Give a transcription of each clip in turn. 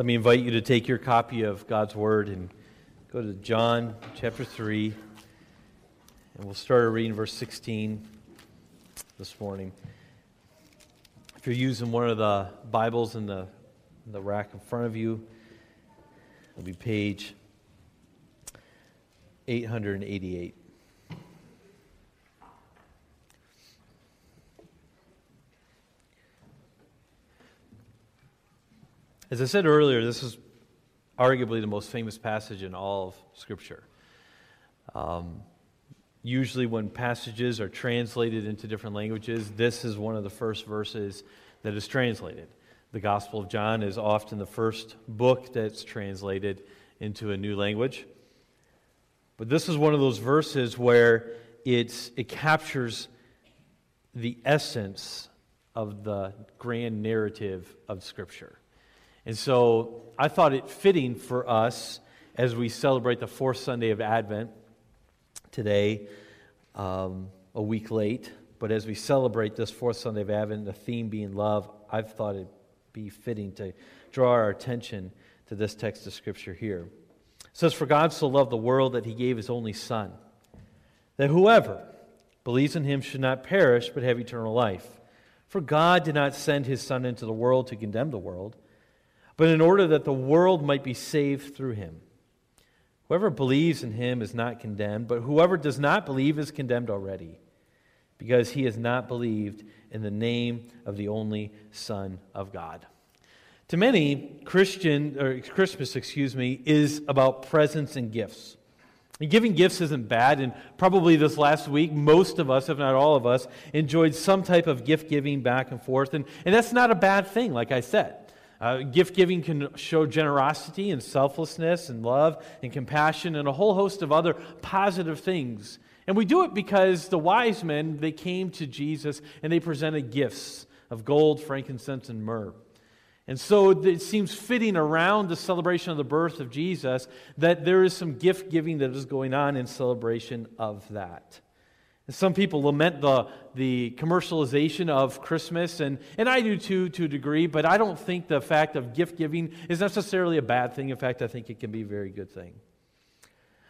Let me invite you to take your copy of God's Word and go to John chapter 3. And we'll start reading verse 16 this morning. If you're using one of the Bibles in the, in the rack in front of you, it'll be page 888. As I said earlier, this is arguably the most famous passage in all of Scripture. Um, usually, when passages are translated into different languages, this is one of the first verses that is translated. The Gospel of John is often the first book that's translated into a new language. But this is one of those verses where it's, it captures the essence of the grand narrative of Scripture. And so I thought it fitting for us as we celebrate the fourth Sunday of Advent today, um, a week late, but as we celebrate this fourth Sunday of Advent, the theme being love, I've thought it be fitting to draw our attention to this text of Scripture here. It says, For God so loved the world that he gave his only Son, that whoever believes in him should not perish but have eternal life. For God did not send his Son into the world to condemn the world but in order that the world might be saved through him. Whoever believes in him is not condemned, but whoever does not believe is condemned already, because he has not believed in the name of the only Son of God. To many, Christian or Christmas, excuse me, is about presents and gifts. And giving gifts isn't bad, and probably this last week, most of us, if not all of us, enjoyed some type of gift giving back and forth. And, and that's not a bad thing, like I said. Uh, gift giving can show generosity and selflessness and love and compassion and a whole host of other positive things. And we do it because the wise men, they came to Jesus and they presented gifts of gold, frankincense, and myrrh. And so it seems fitting around the celebration of the birth of Jesus that there is some gift giving that is going on in celebration of that. Some people lament the, the commercialization of Christmas, and, and I do too, to a degree, but I don't think the fact of gift giving is necessarily a bad thing. In fact, I think it can be a very good thing.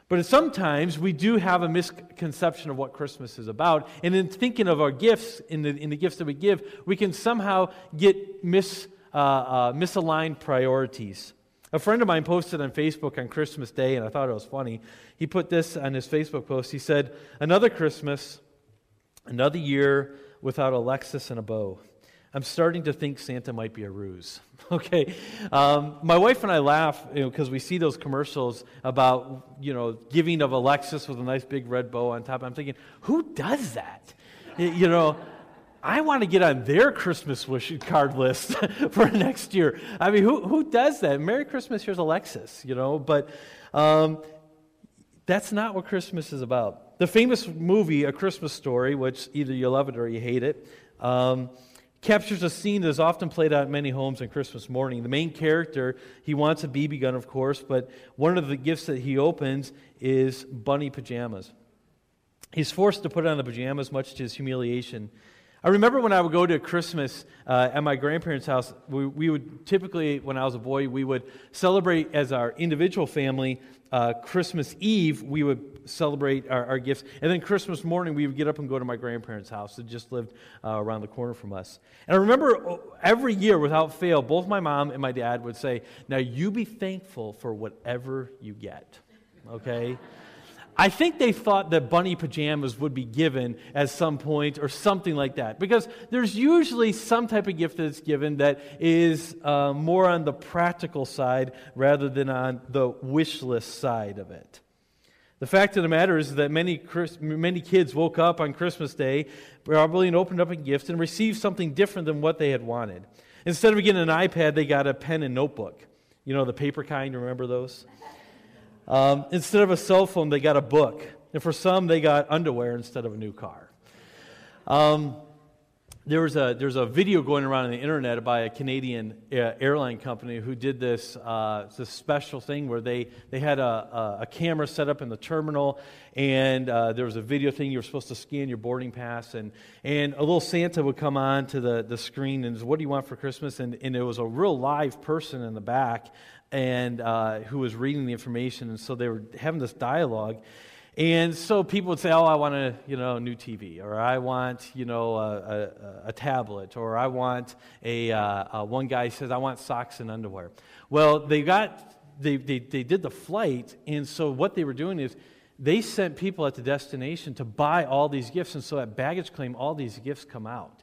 But sometimes we do have a misconception of what Christmas is about, and in thinking of our gifts, in the, in the gifts that we give, we can somehow get mis, uh, uh, misaligned priorities. A friend of mine posted on Facebook on Christmas Day, and I thought it was funny. He put this on his Facebook post. He said, Another Christmas, another year without a Lexus and a bow. I'm starting to think Santa might be a ruse. okay, um, my wife and I laugh because you know, we see those commercials about you know giving of a Lexus with a nice big red bow on top. I'm thinking, who does that? you know, I want to get on their Christmas wish card list for next year. I mean, who, who does that? Merry Christmas, here's a Lexus, you know, but um, that's not what Christmas is about. The famous movie, A Christmas Story, which either you love it or you hate it, um, captures a scene that is often played out in many homes on Christmas morning. The main character, he wants a BB gun, of course, but one of the gifts that he opens is bunny pajamas. He's forced to put on the pajamas, much to his humiliation. I remember when I would go to Christmas uh, at my grandparents' house, we, we, would typically, when I was a boy, we would celebrate as our individual family. Uh, Christmas Eve, we would celebrate our, our, gifts. And then Christmas morning, we would get up and go to my grandparents' house that just lived uh, around the corner from us. And I remember uh, every year, without fail, both my mom and my dad would say, Now you be thankful for whatever you get. Okay? I think they thought that bunny pajamas would be given at some point or something like that. Because there's usually some type of gift that's given that is uh, more on the practical side rather than on the wish list side of it. The fact of the matter is that many, many kids woke up on Christmas Day probably and opened up a gift and received something different than what they had wanted. Instead of getting an iPad, they got a pen and notebook. You know, the paper kind, remember those? Um, instead of a cell phone, they got a book. And for some, they got underwear instead of a new car. Um, there was a there's a video going around on the internet by a Canadian uh, airline company who did this uh, this special thing where they they had a, a, camera set up in the terminal and uh, there was a video thing you were supposed to scan your boarding pass and and a little Santa would come on to the, the screen and says, what do you want for Christmas and and it was a real live person in the back and uh, who was reading the information and so they were having this dialogue and so people would say, "Oh, I want a you know new TV, or I want you know a, a, a tablet, or I want a, uh, one guy says I want socks and underwear." Well, they got they, they they did the flight, and so what they were doing is they sent people at the destination to buy all these gifts, and so at baggage claim, all these gifts come out.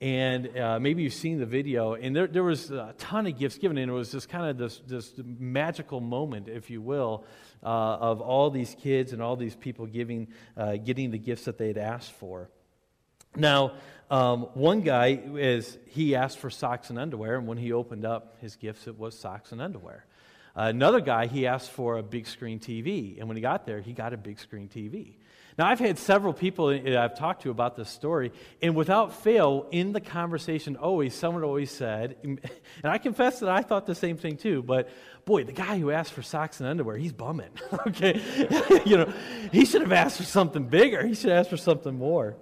And uh, maybe you've seen the video, and there, there was a ton of gifts given, and it was just kind of this, this magical moment, if you will, uh, of all these kids and all these people giving, uh, getting the gifts that they had asked for. Now, um, one guy is he asked for socks and underwear, and when he opened up his gifts, it was socks and underwear. another guy, he asked for a big screen TV, and when he got there, he got a big screen TV. Now, I've had several people I've talked to about this story, and without fail, in the conversation, always, someone always said, and I confess that I thought the same thing too, but boy, the guy who asked for socks and underwear, he's bumming. okay? you know, he should have asked for something bigger, he should have asked for something more.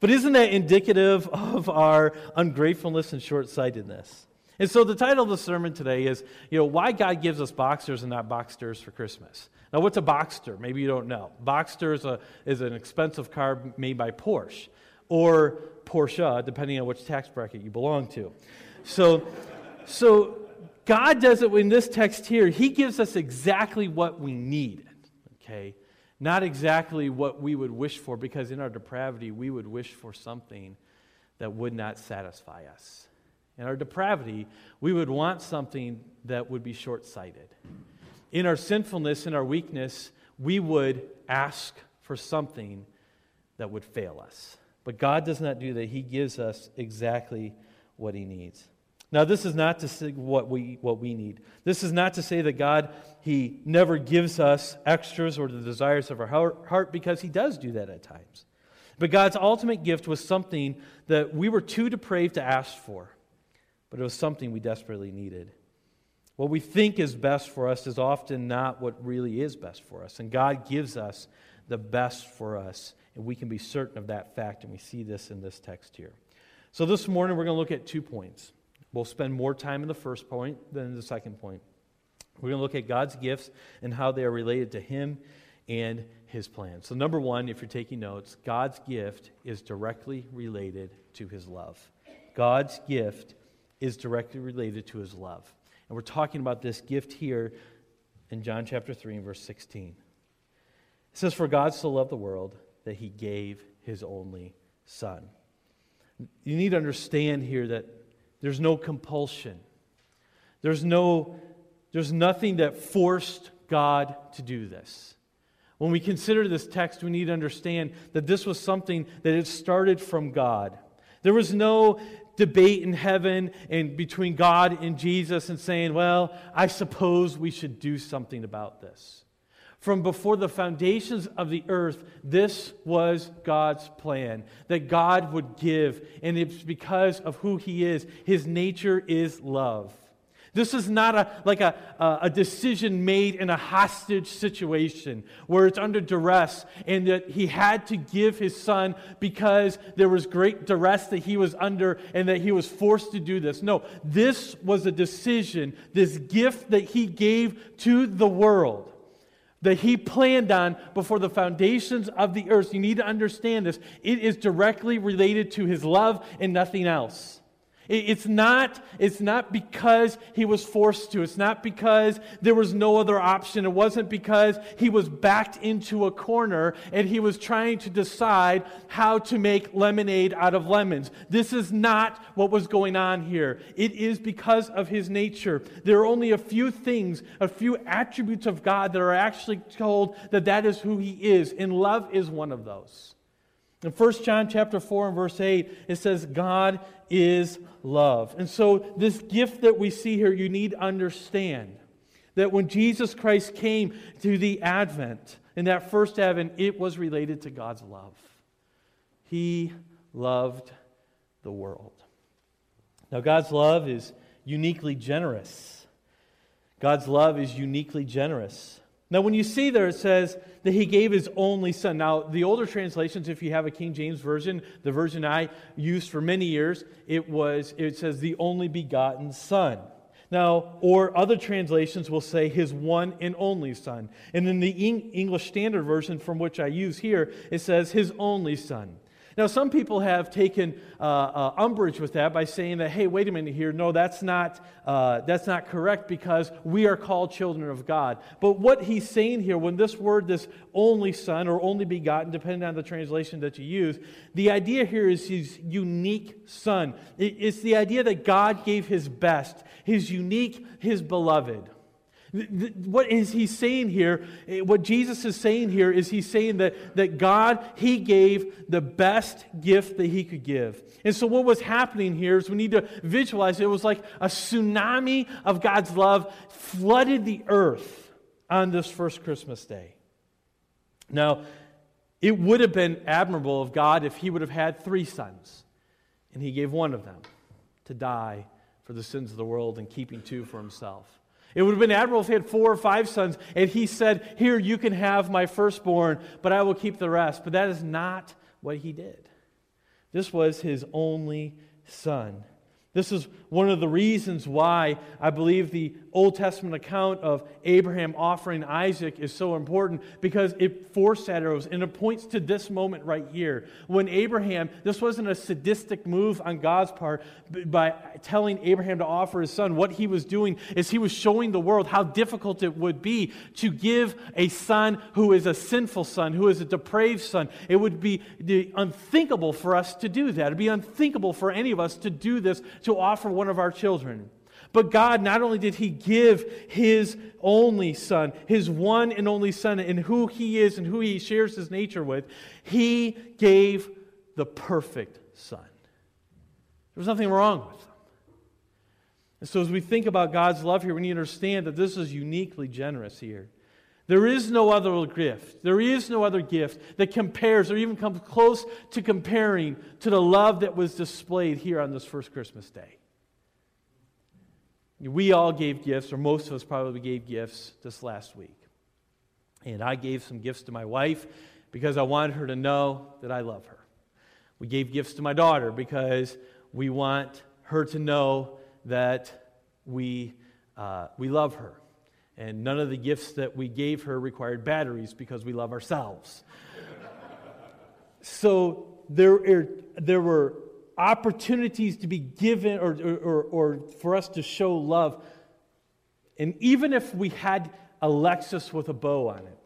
But isn't that indicative of our ungratefulness and short sightedness? And so the title of the sermon today is, you know, why God gives us boxers and not Boxsters for Christmas. Now, what's a Boxster? Maybe you don't know. Boxster is, a, is an expensive car made by Porsche or Porsche, depending on which tax bracket you belong to. So, so God does it in this text here. He gives us exactly what we need, okay? Not exactly what we would wish for, because in our depravity, we would wish for something that would not satisfy us. In our depravity, we would want something that would be short sighted in our sinfulness, in our weakness, we would ask for something that would fail us. But God does not do that. He gives us exactly what He needs. Now, this is not to say what we, what we need. This is not to say that God, He never gives us extras or the desires of our heart, because He does do that at times. But God's ultimate gift was something that we were too depraved to ask for, but it was something we desperately needed. What we think is best for us is often not what really is best for us. And God gives us the best for us. And we can be certain of that fact. And we see this in this text here. So this morning, we're going to look at two points. We'll spend more time in the first point than in the second point. We're going to look at God's gifts and how they are related to Him and His plan. So, number one, if you're taking notes, God's gift is directly related to His love. God's gift is directly related to His love. And we're talking about this gift here in John chapter 3 and verse 16. It says, For God so loved the world that he gave his only Son. You need to understand here that there's no compulsion. There's no there's nothing that forced God to do this. When we consider this text, we need to understand that this was something that had started from God. There was no debate in heaven and between God and Jesus and saying, well, I suppose we should do something about this. From before the foundations of the earth, this was God's plan that God would give. And it's because of who He is. His nature is love. This is not a, like a, a decision made in a hostage situation where it's under duress and that he had to give his son because there was great duress that he was under and that he was forced to do this. No, this was a decision, this gift that he gave to the world that he planned on before the foundations of the earth. You need to understand this. It is directly related to his love and nothing else. It's not, it's not because he was forced to. It's not because there was no other option. It wasn't because he was backed into a corner and he was trying to decide how to make lemonade out of lemons. This is not what was going on here. It is because of his nature. There are only a few things, a few attributes of God that are actually told that that is who he is, and love is one of those. In 1 John chapter 4 and verse 8, it says, God is love. And so this gift that we see here, you need to understand that when Jesus Christ came to the Advent, in that first Advent, it was related to God's love. He loved the world. Now, God's love is uniquely generous. God's love is uniquely generous. Now, when you see there, it says that he gave his only son. Now, the older translations, if you have a King James version, the version I used for many years, it was it says the only begotten son. Now, or other translations will say his one and only son. And in the English Standard Version, from which I use here, it says his only son. Now, some people have taken uh, uh, umbrage with that by saying that, hey, wait a minute here. No, that's not, uh, that's not correct because we are called children of God. But what he's saying here, when this word, this only son or only begotten, depending on the translation that you use, the idea here is his unique son. It's the idea that God gave his best, his unique, his beloved. What is he saying here? Eh, what Jesus is saying here is he's saying that, that God, he gave the best gift that he could give. And so what was happening here is we need to visualize it, it was like a tsunami of God's love flooded the earth on this first Christmas day. Now, it would have been admirable of God if he would have had three sons, and he gave one of them to die for the sins of the world and keeping two for himself. It would have been admirable if he had four or five sons and he said, Here, you can have my firstborn, but I will keep the rest. But that is not what he did. This was his only son. This is one of the reasons why I believe the Old Testament account of Abraham offering Isaac is so important because it foreshadows and it points to this moment right here. When Abraham, this wasn't a sadistic move on God's part by telling Abraham to offer his son. What he was doing is he was showing the world how difficult it would be to give a son who is a sinful son, who is a depraved son. It would be unthinkable for us to do that. It would be unthinkable for any of us to do this to offer one of our children. But God, not only did He give His only Son, His one and only Son, and who He is and who He shares His nature with, He gave the perfect Son. There was nothing wrong with Him. And so, as we think about God's love here, we need to understand that this is uniquely generous here. There is no other gift. There is no other gift that compares or even comes close to comparing to the love that was displayed here on this first Christmas day. We all gave gifts, or most of us probably gave gifts this last week. And I gave some gifts to my wife because I wanted her to know that I love her. We gave gifts to my daughter because we want her to know that we, uh, we love her. And none of the gifts that we gave her required batteries because we love ourselves. so there, there were opportunities to be given or, or, or for us to show love. And even if we had a Lexus with a bow on it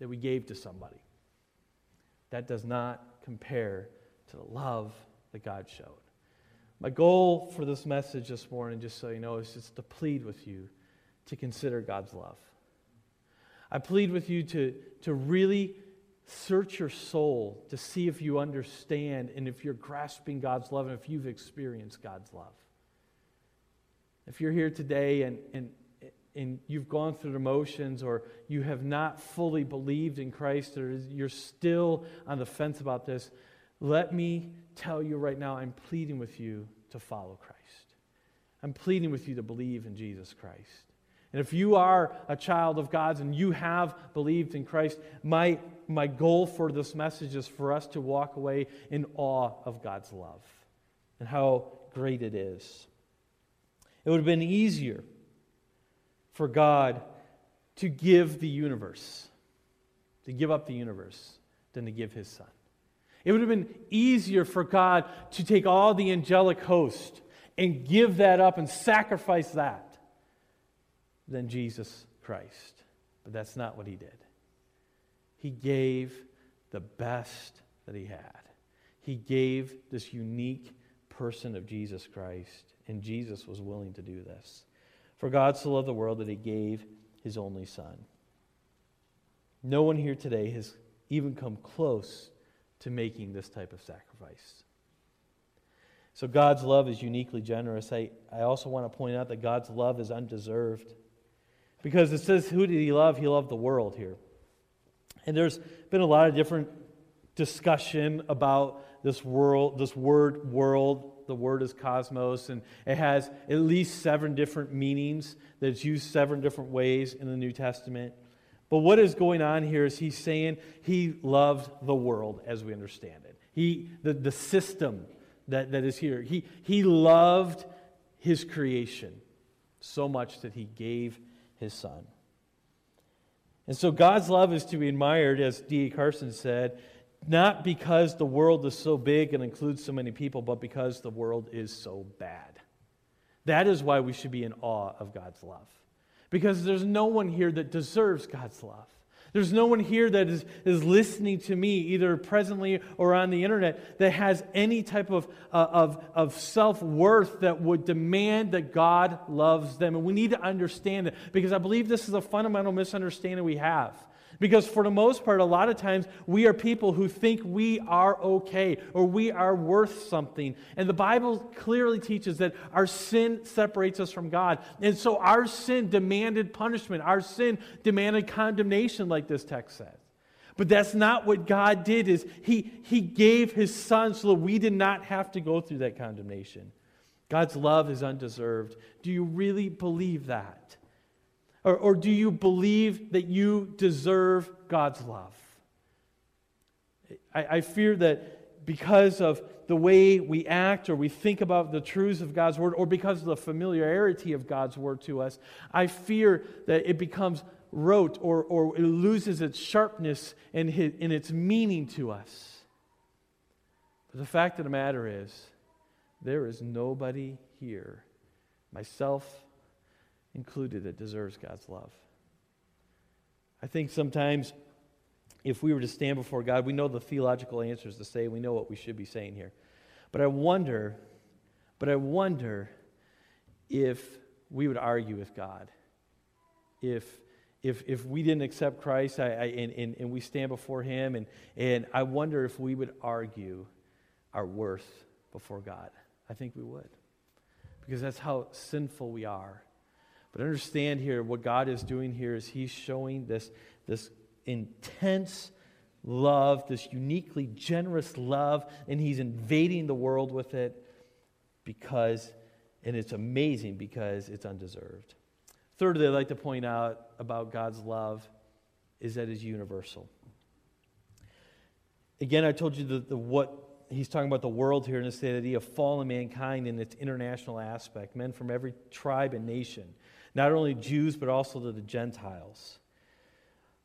that we gave to somebody, that does not compare to the love that God showed. My goal for this message this morning, just so you know, is just to plead with you to consider God's love. I plead with you to, to really search your soul to see if you understand and if you're grasping God's love and if you've experienced God's love. If you're here today and, and, and you've gone through the motions or you have not fully believed in Christ or you're still on the fence about this, let me tell you right now, I'm pleading with you to follow Christ. I'm pleading with you to believe in Jesus Christ. And if you are a child of God's and you have believed in Christ, my, my goal for this message is for us to walk away in awe of God's love and how great it is. It would have been easier for God to give the universe, to give up the universe, than to give his son. It would have been easier for God to take all the angelic host and give that up and sacrifice that than Jesus Christ. But that's not what he did. He gave the best that he had. He gave this unique person of Jesus Christ, and Jesus was willing to do this. For God so loved the world that he gave his only Son. No one here today has even come close to making this type of sacrifice. So God's love is uniquely generous. I, I also want to point out that God's love is undeserved. Because it says, Who did he love? He loved the world here. And there's been a lot of different discussion about this world, this word world. The word is cosmos, and it has at least seven different meanings that it's used seven different ways in the New Testament. But what is going on here is he's saying he loved the world as we understand it. He, the, the system that, that is here. He, he loved his creation so much that he gave his son. And so God's love is to be admired, as D.A. Carson said, not because the world is so big and includes so many people, but because the world is so bad. That is why we should be in awe of God's love. Because there's no one here that deserves God's love. There's no one here that is, is listening to me, either presently or on the internet, that has any type of, uh, of, of self worth that would demand that God loves them. And we need to understand it because I believe this is a fundamental misunderstanding we have. Because for the most part, a lot of times we are people who think we are okay or we are worth something. And the Bible clearly teaches that our sin separates us from God. And so our sin demanded punishment, our sin demanded condemnation, like this text says. But that's not what God did is he, he gave his son so that we did not have to go through that condemnation. God's love is undeserved. Do you really believe that? Or, or do you believe that you deserve God's love? I, I fear that because of the way we act or we think about the truths of God's word or because of the familiarity of God's word to us, I fear that it becomes rote or, or it loses its sharpness and, and its meaning to us. But the fact of the matter is, there is nobody here, myself included that deserves God's love. I think sometimes if we were to stand before God, we know the theological answers to say, we know what we should be saying here. But I wonder, but I wonder if we would argue with God. If if, if we didn't accept Christ I, I, and, and, and we stand before Him, and, and I wonder if we would argue our worth before God. I think we would. Because that's how sinful we are. But understand here, what God is doing here is He's showing this, this intense love, this uniquely generous love, and He's invading the world with it because, and it's amazing because it's undeserved. Thirdly, I'd like to point out about God's love is that it's universal. Again, I told you the, the what he's talking about the world here in the idea of fallen mankind in its international aspect, men from every tribe and nation not only Jews, but also to the Gentiles.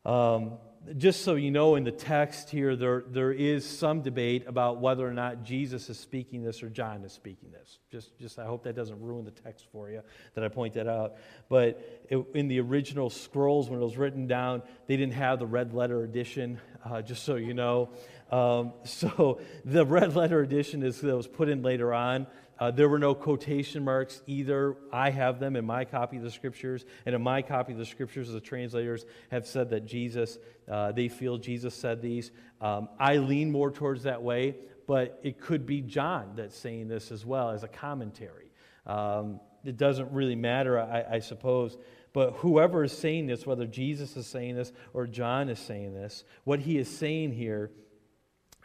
Um, just so you know, in the text here, there, there is some debate about whether or not Jesus is speaking this or John is speaking this. Just, just I hope that doesn't ruin the text for you that I point that out. But it, in the original scrolls, when it was written down, they didn't have the red letter edition, uh, just so you know. Um, so the red letter edition is that was put in later on. Uh, there were no quotation marks either. I have them in my copy of the scriptures, and in my copy of the scriptures, the translators have said that Jesus, uh, they feel Jesus said these. Um, I lean more towards that way, but it could be John that's saying this as well as a commentary. Um, it doesn't really matter, I, I suppose. But whoever is saying this, whether Jesus is saying this or John is saying this, what he is saying here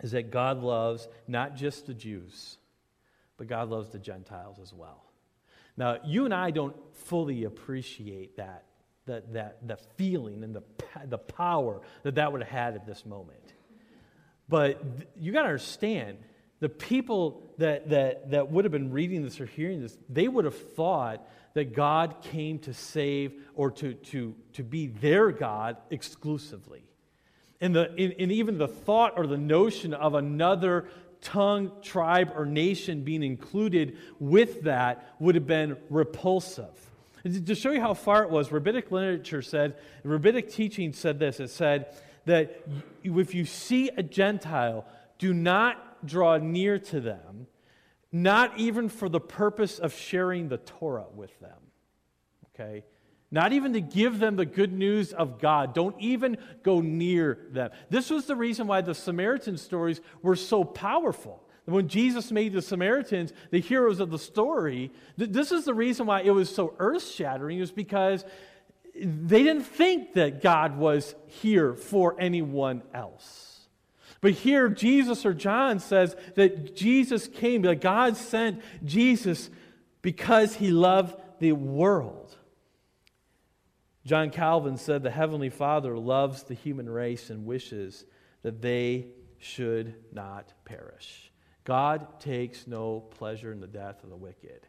is that God loves not just the Jews but God loves the Gentiles as well. Now, you and I don't fully appreciate that, that, that, the feeling and the, the power that that would have had at this moment. But you got to understand, the people that, that, that would have been reading this or hearing this, they would have thought that God came to save or to, to, to be their God exclusively. And, the, and, and even the thought or the notion of another tongue, tribe, or nation being included with that would have been repulsive. To show you how far it was, rabbinic literature said, rabbinic teaching said this it said that if you see a Gentile, do not draw near to them, not even for the purpose of sharing the Torah with them. Okay? Not even to give them the good news of God. Don't even go near them. This was the reason why the Samaritan stories were so powerful. When Jesus made the Samaritans the heroes of the story, this is the reason why it was so earth shattering, is because they didn't think that God was here for anyone else. But here, Jesus or John says that Jesus came, that God sent Jesus because he loved the world. John Calvin said the Heavenly Father loves the human race and wishes that they should not perish. God takes no pleasure in the death of the wicked.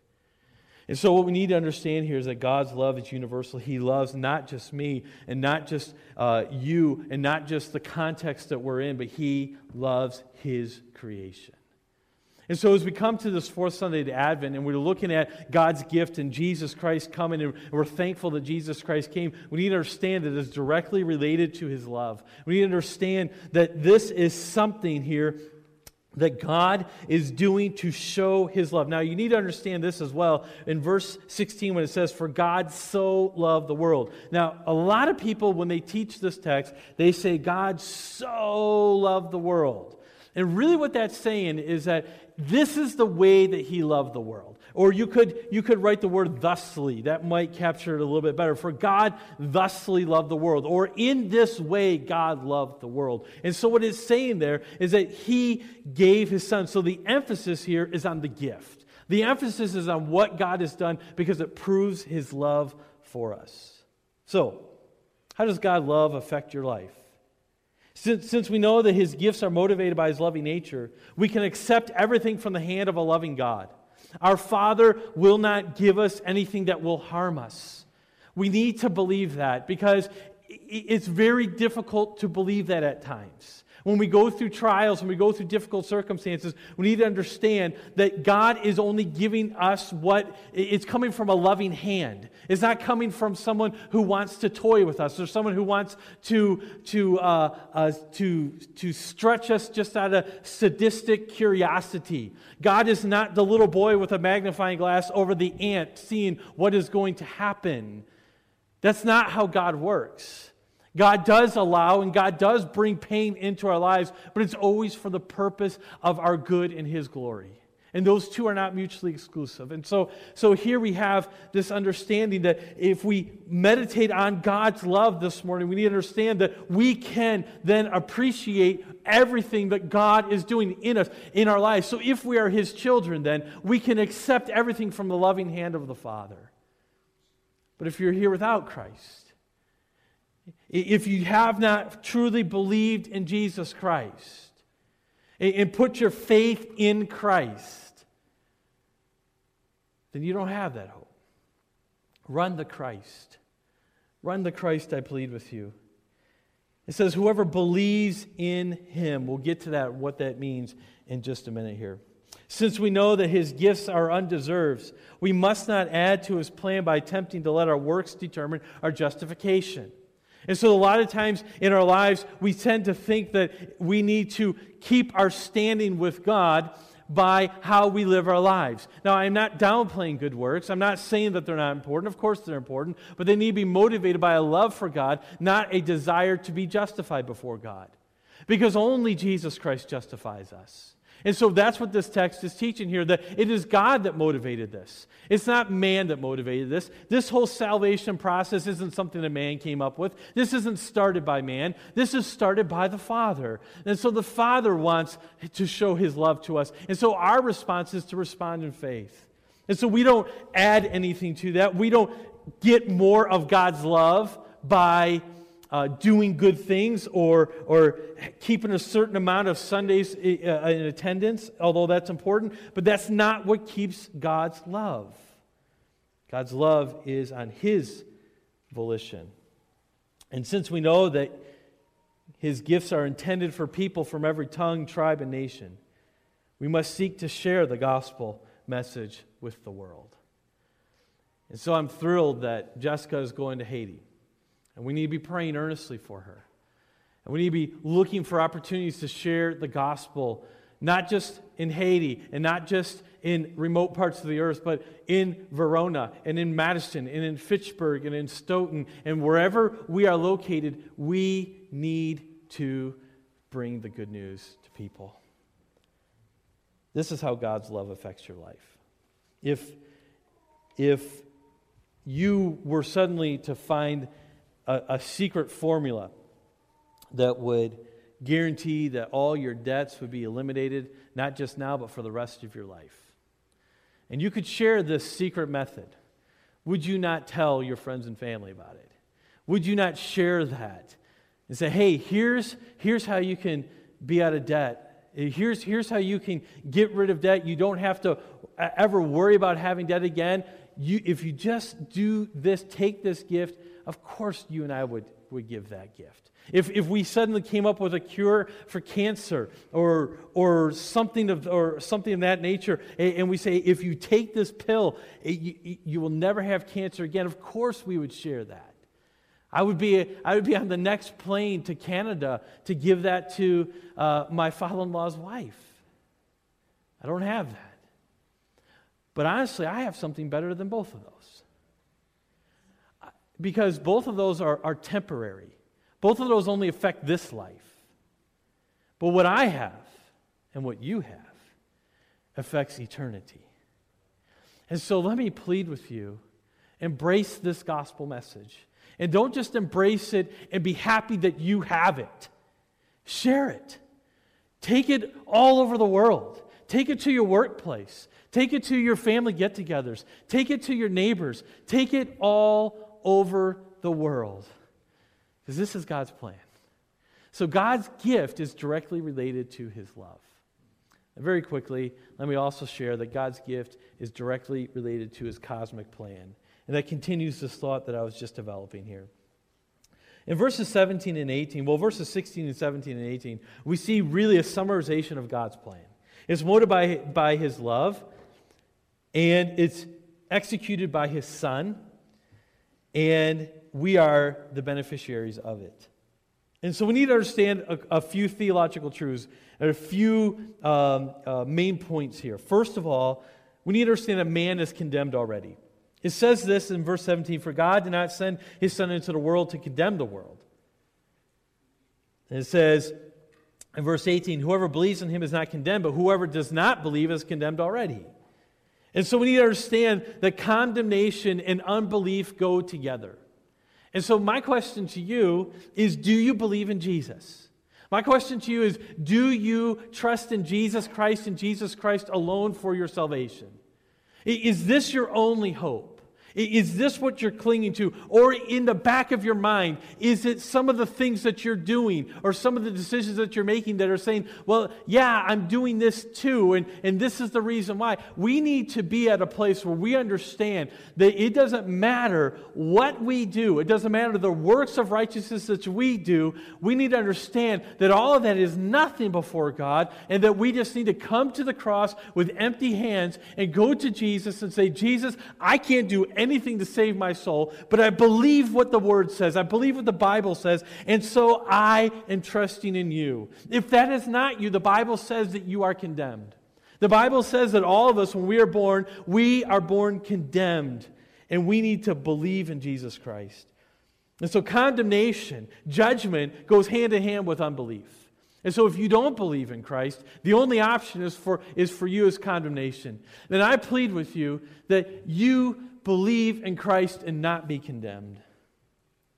And so, what we need to understand here is that God's love is universal. He loves not just me and not just uh, you and not just the context that we're in, but He loves His creation. And so, as we come to this fourth Sunday of Advent and we're looking at God's gift and Jesus Christ coming, and we're thankful that Jesus Christ came, we need to understand that it's directly related to His love. We need to understand that this is something here that God is doing to show his love. Now, you need to understand this as well in verse 16 when it says, For God so loved the world. Now, a lot of people, when they teach this text, they say, God so loved the world. And really, what that's saying is that this is the way that he loved the world. Or you could, you could write the word thusly. That might capture it a little bit better. For God thusly loved the world. Or in this way, God loved the world. And so, what it's saying there is that He gave His Son. So, the emphasis here is on the gift. The emphasis is on what God has done because it proves His love for us. So, how does God love affect your life? Since, since we know that His gifts are motivated by His loving nature, we can accept everything from the hand of a loving God. Our Father will not give us anything that will harm us. We need to believe that because it's very difficult to believe that at times. When we go through trials, when we go through difficult circumstances, we need to understand that God is only giving us what it's coming from a loving hand. It's not coming from someone who wants to toy with us or someone who wants to, to, uh, uh, to, to stretch us just out of sadistic curiosity. God is not the little boy with a magnifying glass over the ant seeing what is going to happen. That's not how God works. God does allow and God does bring pain into our lives, but it's always for the purpose of our good and His glory. And those two are not mutually exclusive. And so, so here we have this understanding that if we meditate on God's love this morning, we need to understand that we can then appreciate everything that God is doing in us, in our lives. So if we are His children, then we can accept everything from the loving hand of the Father. But if you're here without Christ, if you have not truly believed in Jesus Christ and put your faith in Christ, then you don't have that hope. Run the Christ. Run the Christ, I plead with you. It says, whoever believes in him. We'll get to that, what that means in just a minute here. Since we know that his gifts are undeserved, we must not add to his plan by attempting to let our works determine our justification. And so, a lot of times in our lives, we tend to think that we need to keep our standing with God by how we live our lives. Now, I'm not downplaying good works. I'm not saying that they're not important. Of course, they're important, but they need to be motivated by a love for God, not a desire to be justified before God. Because only Jesus Christ justifies us. And so that's what this text is teaching here that it is God that motivated this. It's not man that motivated this. This whole salvation process isn't something that man came up with. This isn't started by man. This is started by the Father. And so the Father wants to show his love to us. And so our response is to respond in faith. And so we don't add anything to that. We don't get more of God's love by uh, doing good things or, or keeping a certain amount of Sundays uh, in attendance, although that's important, but that's not what keeps God's love. God's love is on His volition. And since we know that His gifts are intended for people from every tongue, tribe, and nation, we must seek to share the gospel message with the world. And so I'm thrilled that Jessica is going to Haiti. And we need to be praying earnestly for her. And we need to be looking for opportunities to share the gospel, not just in Haiti and not just in remote parts of the earth, but in Verona and in Madison and in Fitchburg and in Stoughton and wherever we are located, we need to bring the good news to people. This is how God's love affects your life. If, if you were suddenly to find a, a secret formula that would guarantee that all your debts would be eliminated, not just now, but for the rest of your life. And you could share this secret method. Would you not tell your friends and family about it? Would you not share that and say, hey, here's, here's how you can be out of debt? Here's, here's how you can get rid of debt. You don't have to ever worry about having debt again. You, if you just do this, take this gift, of course you and I would, would give that gift. If, if we suddenly came up with a cure for cancer or, or, something of, or something of that nature, and, and we say, if you take this pill, it, you, you will never have cancer again, of course we would share that. I would be, I would be on the next plane to Canada to give that to uh, my father in law's wife. I don't have that. But honestly, I have something better than both of those. Because both of those are, are temporary. Both of those only affect this life. But what I have and what you have affects eternity. And so let me plead with you embrace this gospel message. And don't just embrace it and be happy that you have it. Share it. Take it all over the world. Take it to your workplace. Take it to your family get togethers. Take it to your neighbors. Take it all over the world. Because this is God's plan. So God's gift is directly related to his love. And very quickly, let me also share that God's gift is directly related to his cosmic plan. And that continues this thought that I was just developing here. In verses 17 and 18, well, verses 16 and 17 and 18, we see really a summarization of God's plan. It's motivated by, by his love, and it's executed by his son, and we are the beneficiaries of it. And so we need to understand a, a few theological truths and a few um, uh, main points here. First of all, we need to understand that man is condemned already. It says this in verse 17 For God did not send his Son into the world to condemn the world. And it says in verse 18 Whoever believes in him is not condemned, but whoever does not believe is condemned already. And so we need to understand that condemnation and unbelief go together. And so, my question to you is Do you believe in Jesus? My question to you is Do you trust in Jesus Christ and Jesus Christ alone for your salvation? Is this your only hope? Is this what you're clinging to? Or in the back of your mind, is it some of the things that you're doing or some of the decisions that you're making that are saying, well, yeah, I'm doing this too, and, and this is the reason why? We need to be at a place where we understand that it doesn't matter what we do, it doesn't matter the works of righteousness that we do. We need to understand that all of that is nothing before God, and that we just need to come to the cross with empty hands and go to Jesus and say, Jesus, I can't do anything anything to save my soul, but I believe what the Word says. I believe what the Bible says, and so I am trusting in you. If that is not you, the Bible says that you are condemned. The Bible says that all of us, when we are born, we are born condemned, and we need to believe in Jesus Christ. And so condemnation, judgment, goes hand in hand with unbelief. And so if you don't believe in Christ, the only option is for, is for you is condemnation. Then I plead with you that you believe in Christ and not be condemned.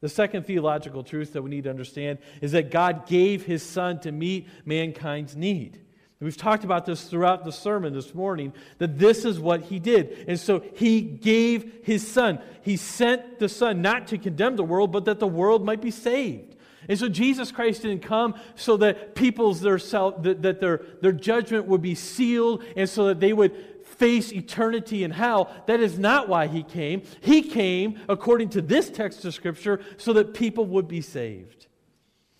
The second theological truth that we need to understand is that God gave his Son to meet mankind's need. We've talked about this throughout the sermon this morning, that this is what he did. And so he gave his Son. He sent the Son not to condemn the world, but that the world might be saved. And so Jesus Christ didn't come so that people's their self, that, that their, their judgment would be sealed and so that they would face eternity in hell. That is not why he came. He came, according to this text of Scripture, so that people would be saved.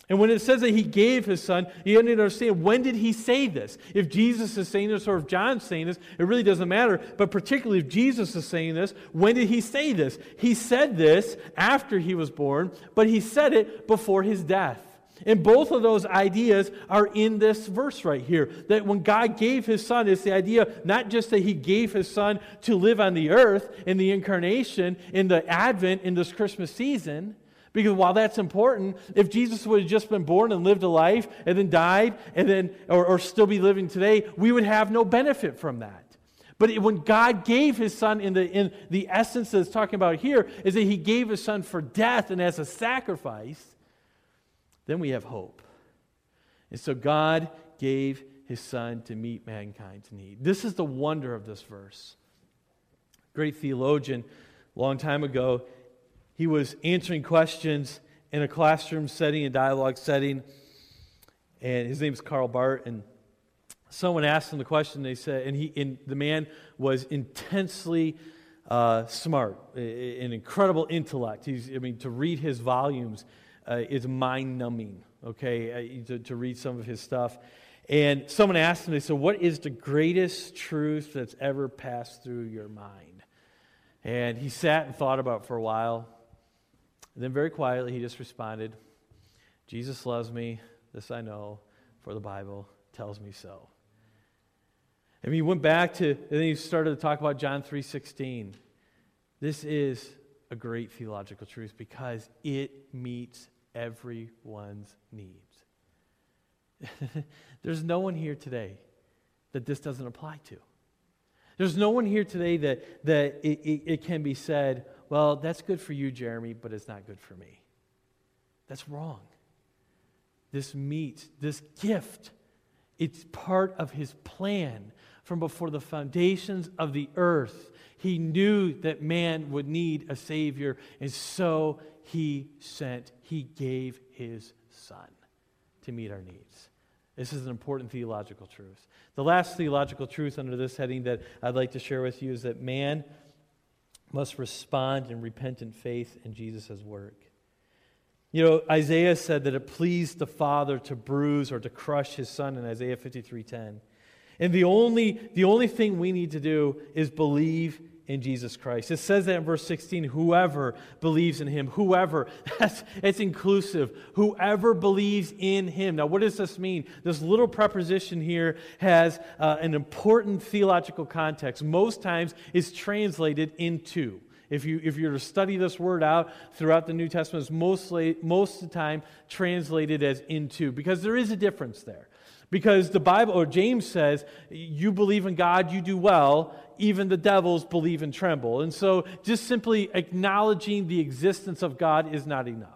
And when it says that he gave his son, you need to understand when did he say this? If Jesus is saying this or if John's saying this, it really doesn't matter. But particularly if Jesus is saying this, when did he say this? He said this after he was born, but he said it before his death. And both of those ideas are in this verse right here. That when God gave his son, it's the idea not just that he gave his son to live on the earth in the incarnation, in the advent, in this Christmas season. Because while that's important, if Jesus would have just been born and lived a life and then died and then or, or still be living today, we would have no benefit from that. But when God gave his son in the, in the essence that it's talking about here, is that he gave his son for death and as a sacrifice then we have hope. And so God gave his son to meet mankind's need. This is the wonder of this verse. Great theologian, long time ago, he was answering questions in a classroom setting, a dialogue setting, and his name is Karl Barth, and someone asked him the question. They said, and he, and the man was intensely uh, smart, an incredible intellect. He's, I mean, to read his volumes uh, is mind numbing, okay, uh, to, to read some of his stuff. And someone asked him, they said, What is the greatest truth that's ever passed through your mind? And he sat and thought about it for a while. And then, very quietly, he just responded, Jesus loves me. This I know, for the Bible tells me so. And he went back to, and then he started to talk about John 3.16. This is a great theological truth because it meets everyone's needs. There's no one here today that this doesn't apply to. There's no one here today that, that it, it, it, can be said, well, that's good for you, Jeremy, but it's not good for me. That's wrong. This meat, this gift, it's part of his plan from before the foundations of the earth. He knew that man would need a Savior, and so he sent, he gave his Son to meet our needs. This is an important theological truth. The last theological truth under this heading that I'd like to share with you is that man must respond in repentant faith in Jesus' work. You know, Isaiah said that it pleased the Father to bruise or to crush his son in Isaiah 53:10. And the only, the only thing we need to do is believe in Jesus Christ. It says that in verse 16 whoever believes in him, whoever, that's, it's inclusive, whoever believes in him. Now, what does this mean? This little preposition here has uh, an important theological context. Most times it's translated into. If you, if you're to study this word out throughout the New Testament, it's mostly, most of the time translated as into, because there is a difference there. Because the Bible, or James says, you believe in God, you do well, even the devils believe and tremble. And so just simply acknowledging the existence of God is not enough.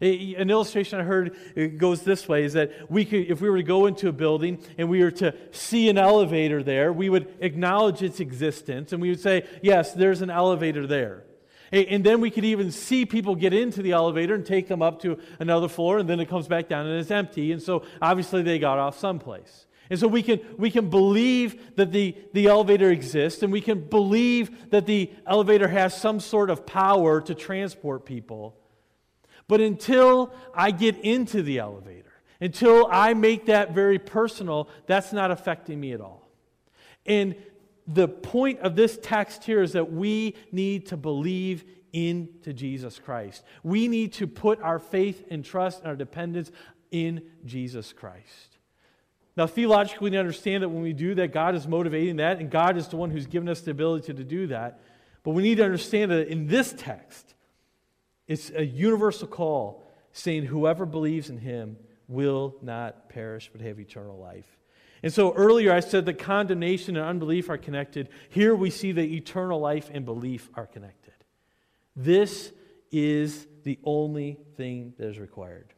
An illustration I heard goes this way is that we could, if we were to go into a building and we were to see an elevator there, we would acknowledge its existence and we would say, yes, there's an elevator there. And then we could even see people get into the elevator and take them up to another floor, and then it comes back down and it's empty. And so obviously they got off someplace. And so we can, we can believe that the, the elevator exists, and we can believe that the elevator has some sort of power to transport people. But until I get into the elevator, until I make that very personal, that's not affecting me at all. And the point of this text here is that we need to believe into Jesus Christ. We need to put our faith and trust and our dependence in Jesus Christ. Now, theologically, we understand that when we do that, God is motivating that, and God is the one who's given us the ability to do that. But we need to understand that in this text, it's a universal call saying, Whoever believes in him will not perish but have eternal life. And so earlier I said that condemnation and unbelief are connected. Here we see that eternal life and belief are connected. This is the only thing that is required.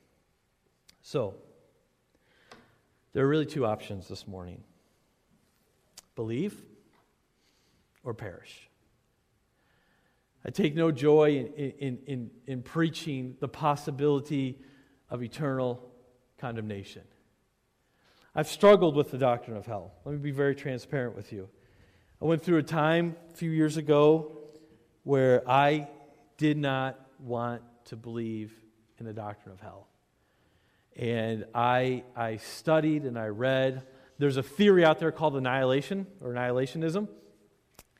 So, there are really two options this morning believe or perish. I take no joy in, in, in, in, preaching the possibility of eternal condemnation. I've struggled with the doctrine of hell. Let me be very transparent with you. I went through a time a few years ago where I did not want to believe in the doctrine of hell. And I, I studied and I read. There's a theory out there called annihilation or annihilationism.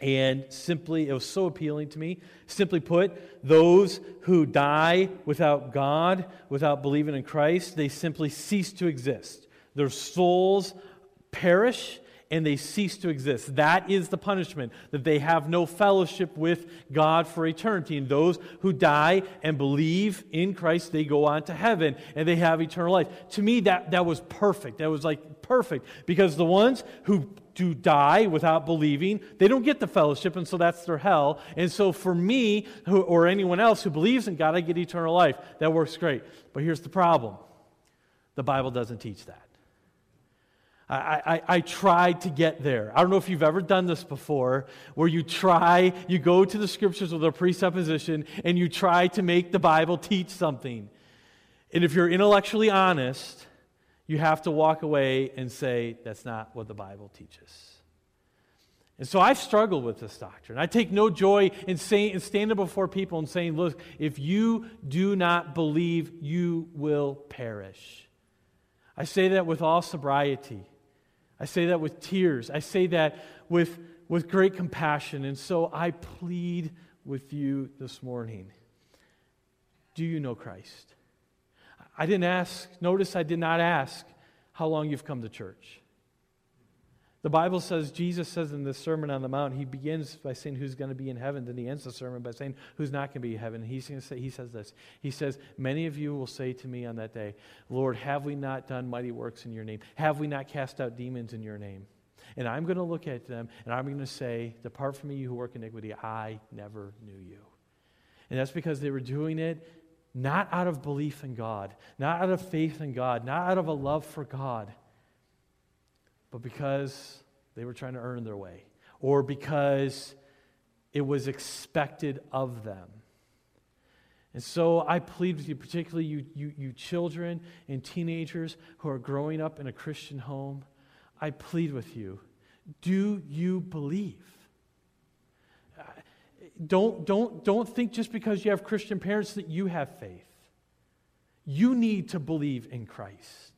And simply, it was so appealing to me. Simply put, those who die without God, without believing in Christ, they simply cease to exist. Their souls perish and they cease to exist. That is the punishment, that they have no fellowship with God for eternity. And those who die and believe in Christ, they go on to heaven and they have eternal life. To me, that, that was perfect. That was like perfect because the ones who do die without believing, they don't get the fellowship, and so that's their hell. And so for me, who, or anyone else who believes in God, I get eternal life. That works great. But here's the problem The Bible doesn't teach that. I, I, I, tried to get there. I don't know if you've ever done this before, where you try, you go to the scriptures with a presupposition and you try to make the Bible teach something. And if you're intellectually honest, you have to walk away and say, that's not what the Bible teaches. And so I've struggled with this doctrine. I take no joy in, in standing before people and saying, look, if you do not believe, you will perish. I say that with all sobriety. I say that with tears. I say that with, with great compassion. And so I plead with you this morning. Do you know Christ? I didn't ask, notice I did not ask how long you've come to church. The Bible says, Jesus says in the Sermon on the Mount, he begins by saying who's going to be in heaven. Then he ends the sermon by saying who's not going to be in heaven. He's going to say, he says this. He says, Many of you will say to me on that day, Lord, have we not done mighty works in your name? Have we not cast out demons in your name? And I'm going to look at them and I'm going to say, Depart from me, you who work iniquity. I never knew you. And that's because they were doing it not out of belief in God, not out of faith in God, not out of a love for God but because they were trying to earn their way, or because it was expected of them. And so I plead with you, particularly you, you, you children and teenagers who are growing up in a Christian home, I plead with you do you believe? Don't, don't, don't think just because you have Christian parents that you have faith. You need to believe in Christ.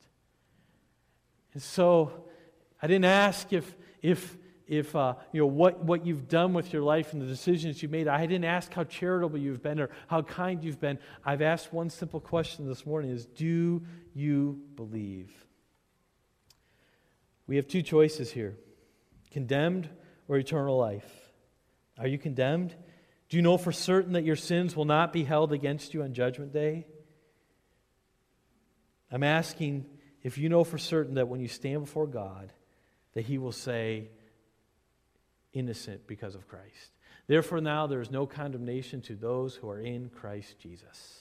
And so I didn't ask if, if, if uh, you know, what, what you've done with your life and the decisions you made. I didn't ask how charitable you've been or how kind you've been. I've asked one simple question this morning is do you believe? We have two choices here condemned or eternal life. Are you condemned? Do you know for certain that your sins will not be held against you on Judgment Day? I'm asking if you know for certain that when you stand before God, that he will say, innocent because of Christ. Therefore, now there is no condemnation to those who are in Christ Jesus.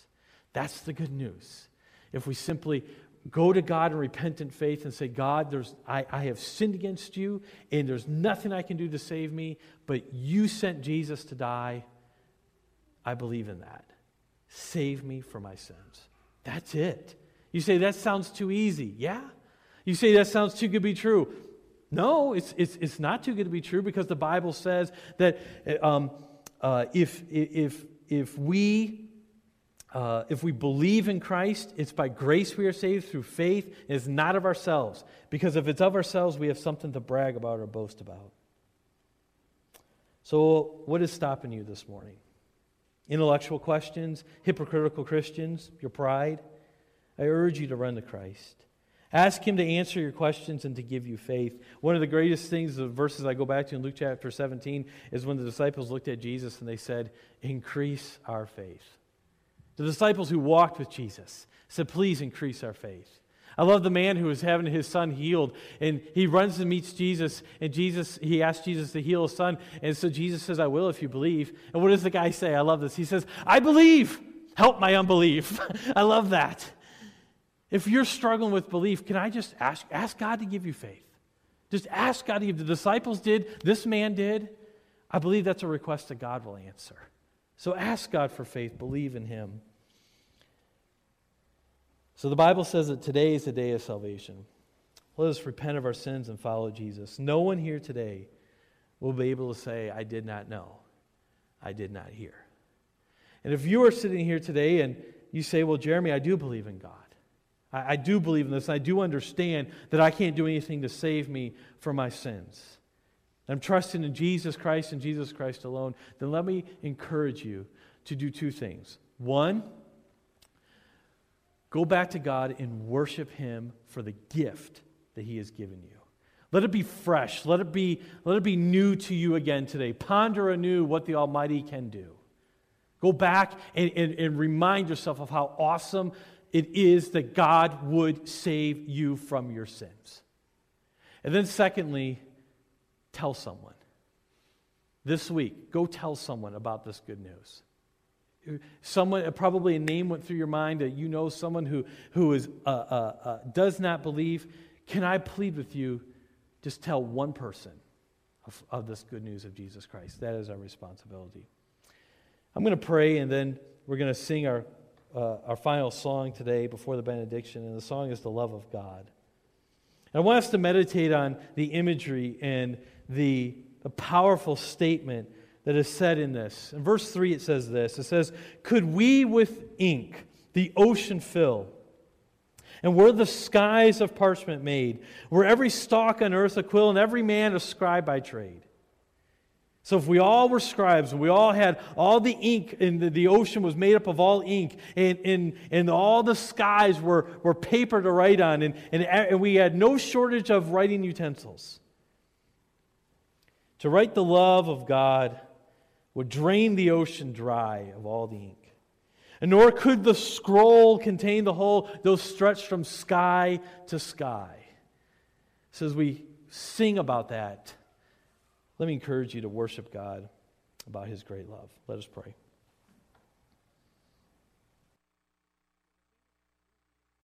That's the good news. If we simply go to God in repentant faith and say, God, there's, I, I have sinned against you, and there's nothing I can do to save me, but you sent Jesus to die, I believe in that. Save me from my sins. That's it. You say, that sounds too easy. Yeah. You say, that sounds too good to be true. No, it's, it's, it's not too good to be true because the Bible says that um, uh, if, if, if, we, uh, if we believe in Christ, it's by grace we are saved through faith. and It's not of ourselves. Because if it's of ourselves, we have something to brag about or boast about. So, what is stopping you this morning? Intellectual questions, hypocritical Christians, your pride? I urge you to run to Christ. Ask Him to answer your questions and to give you faith. One of the greatest things, the verses I go back to in Luke chapter 17, is when the disciples looked at Jesus and they said, Increase our faith. The disciples who walked with Jesus said, Please increase our faith. I love the man who was having his son healed, and he runs and meets Jesus, and Jesus, he asks Jesus to heal his son, and so Jesus says, I will if you believe. And what does the guy say? I love this. He says, I believe. Help my unbelief. I love that. If you're struggling with belief, can I just ask, ask God to give you faith? Just ask God to give. The disciples did, this man did. I believe that's a request that God will answer. So ask God for faith, believe in Him. So the Bible says that today is the day of salvation. Let us repent of our sins and follow Jesus. No one here today will be able to say, I did not know, I did not hear. And if you are sitting here today and you say, Well, Jeremy, I do believe in God. I, I do believe in this. I do understand that I can't do anything to save me from my sins. I'm trusting in Jesus Christ and Jesus Christ alone. Then let me encourage you to do two things. One, go back to God and worship Him for the gift that He has given you. Let it be fresh. Let it be, let it be new to you again today. Ponder anew what the Almighty can do. Go back and, and, and remind yourself of how awesome it is that God would save you from your sins. And then, secondly, tell someone. This week, go tell someone about this good news. someone, probably a name went through your mind that you know someone who, who is, uh, uh, uh, does not believe. Can I plead with you? Just tell one person of, of this good news of Jesus Christ. That is our responsibility. I'm going to pray and then we're going to sing our, uh, our final song today before the benediction. And the song is The Love of God. And I want us to meditate on the imagery and the, the powerful statement that is said in this. In verse 3, it says this It says, Could we with ink the ocean fill? And were the skies of parchment made? Were every stalk on earth a quill, and every man a scribe by trade? So, if we all were scribes and we all had all the ink, and the, the ocean was made up of all ink, and, and, and all the skies were, were paper to write on, and, and, and we had no shortage of writing utensils. To write the love of God would drain the ocean dry of all the ink. And nor could the scroll contain the whole, though stretched from sky to sky. So, as we sing about that, let me encourage you to worship God about his great love. Let us pray.